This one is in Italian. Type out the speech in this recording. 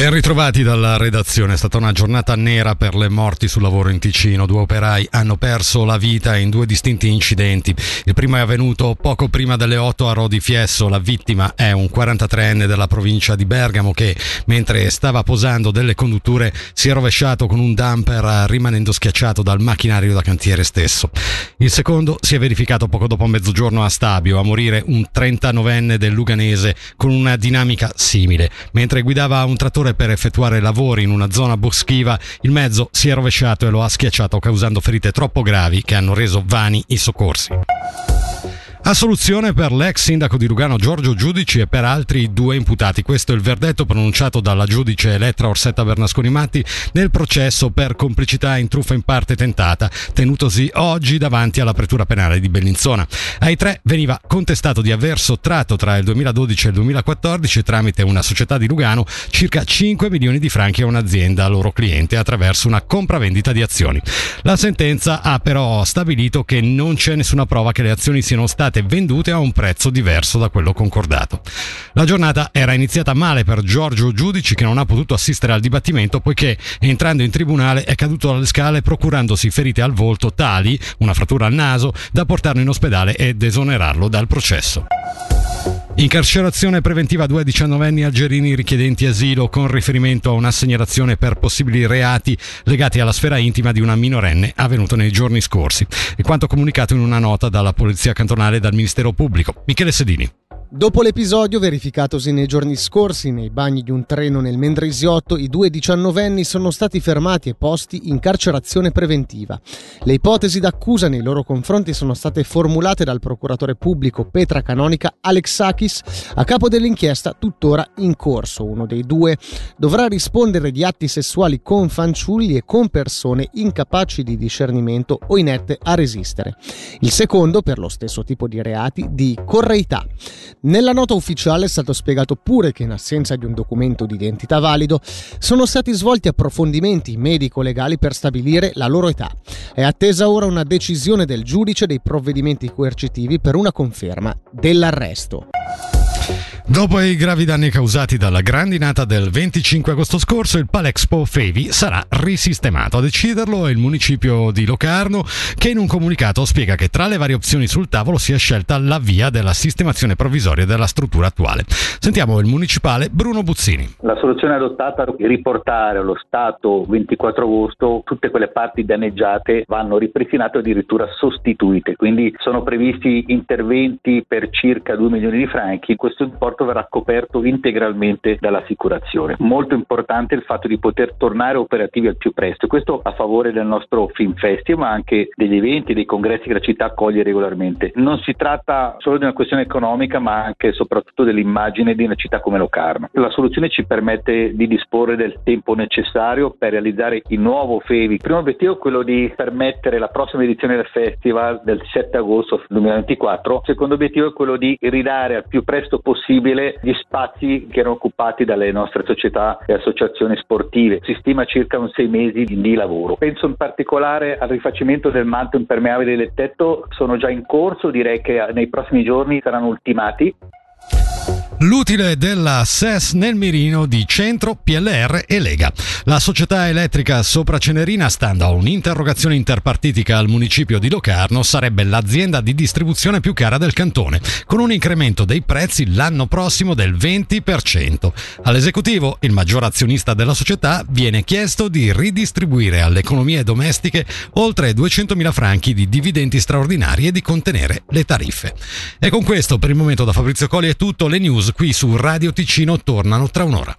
Ben ritrovati dalla redazione, è stata una giornata nera per le morti sul lavoro in Ticino. Due operai hanno perso la vita in due distinti incidenti. Il primo è avvenuto poco prima delle 8 a Rodi Fiesso. La vittima è un 43enne della provincia di Bergamo che, mentre stava posando delle condutture, si è rovesciato con un dumper rimanendo schiacciato dal macchinario da cantiere stesso. Il secondo si è verificato poco dopo mezzogiorno a Stabio, a morire un 39enne del Luganese con una dinamica simile. Mentre guidava un trattore trattore per effettuare lavori in una zona boschiva, il mezzo si è rovesciato e lo ha schiacciato causando ferite troppo gravi che hanno reso vani i soccorsi. Assoluzione per l'ex sindaco di Lugano Giorgio Giudici e per altri due imputati. Questo è il verdetto pronunciato dalla giudice Elettra Orsetta Bernasconi Matti nel processo per complicità in truffa in parte tentata, tenutosi oggi davanti alla pretura penale di Bellinzona. Ai tre veniva contestato di aver sottratto tra il 2012 e il 2014 tramite una società di Lugano circa 5 milioni di franchi a un'azienda loro cliente attraverso una compravendita di azioni. La sentenza ha però stabilito che non c'è nessuna prova che le azioni siano state state vendute a un prezzo diverso da quello concordato. La giornata era iniziata male per Giorgio Giudici che non ha potuto assistere al dibattimento poiché entrando in tribunale è caduto dalle scale procurandosi ferite al volto tali, una frattura al naso, da portarlo in ospedale ed esonerarlo dal processo. Incarcerazione preventiva a due diciannovenni algerini richiedenti asilo con riferimento a una segnalazione per possibili reati legati alla sfera intima di una minorenne avvenuto nei giorni scorsi. E quanto comunicato in una nota dalla Polizia Cantonale e dal Ministero Pubblico. Michele Sedini. Dopo l'episodio verificatosi nei giorni scorsi nei bagni di un treno nel Mendrisiotto, i due diciannovenni sono stati fermati e posti in carcerazione preventiva. Le ipotesi d'accusa nei loro confronti sono state formulate dal procuratore pubblico Petra Canonica Alexakis a capo dell'inchiesta tuttora in corso. Uno dei due dovrà rispondere di atti sessuali con fanciulli e con persone incapaci di discernimento o inette a resistere. Il secondo, per lo stesso tipo di reati, di correità. Nella nota ufficiale è stato spiegato pure che in assenza di un documento di identità valido sono stati svolti approfondimenti medico-legali per stabilire la loro età. È attesa ora una decisione del giudice dei provvedimenti coercitivi per una conferma dell'arresto. Dopo i gravi danni causati dalla grandinata del 25 agosto scorso, il Palexpo Fevi sarà risistemato. A deciderlo è il municipio di Locarno che in un comunicato spiega che tra le varie opzioni sul tavolo si è scelta la via della sistemazione provvisoria della struttura attuale. Sentiamo il municipale Bruno Buzzini. La soluzione adottata è riportare allo stato 24 agosto tutte quelle parti danneggiate vanno ripristinate o addirittura sostituite, quindi sono previsti interventi per circa 2 milioni di franchi. Questo importo trasporto verrà coperto integralmente dall'assicurazione. Molto importante il fatto di poter tornare operativi al più presto, questo a favore del nostro Film Festival, ma anche degli eventi, dei congressi che la città accoglie regolarmente. Non si tratta solo di una questione economica, ma anche e soprattutto dell'immagine di una città come Locarno. La soluzione ci permette di disporre del tempo necessario per realizzare il nuovo FEVI. Il primo obiettivo è quello di permettere la prossima edizione del festival del 7 agosto 2024. Il secondo obiettivo è quello di ridare al più presto possibile gli spazi che erano occupati dalle nostre società e associazioni sportive. Si stima circa un sei mesi di lavoro. Penso in particolare al rifacimento del manto impermeabile del tetto, sono già in corso, direi che nei prossimi giorni saranno ultimati. L'utile della SES nel mirino di Centro, PLR e Lega. La società elettrica Sopra Cenerina, stando a un'interrogazione interpartitica al municipio di Locarno, sarebbe l'azienda di distribuzione più cara del cantone, con un incremento dei prezzi l'anno prossimo del 20%. All'esecutivo, il maggior azionista della società, viene chiesto di ridistribuire alle economie domestiche oltre 200.000 franchi di dividendi straordinari e di contenere le tariffe. E con questo, per il momento, da Fabrizio Colli è tutto. Le news qui su Radio Ticino tornano tra un'ora.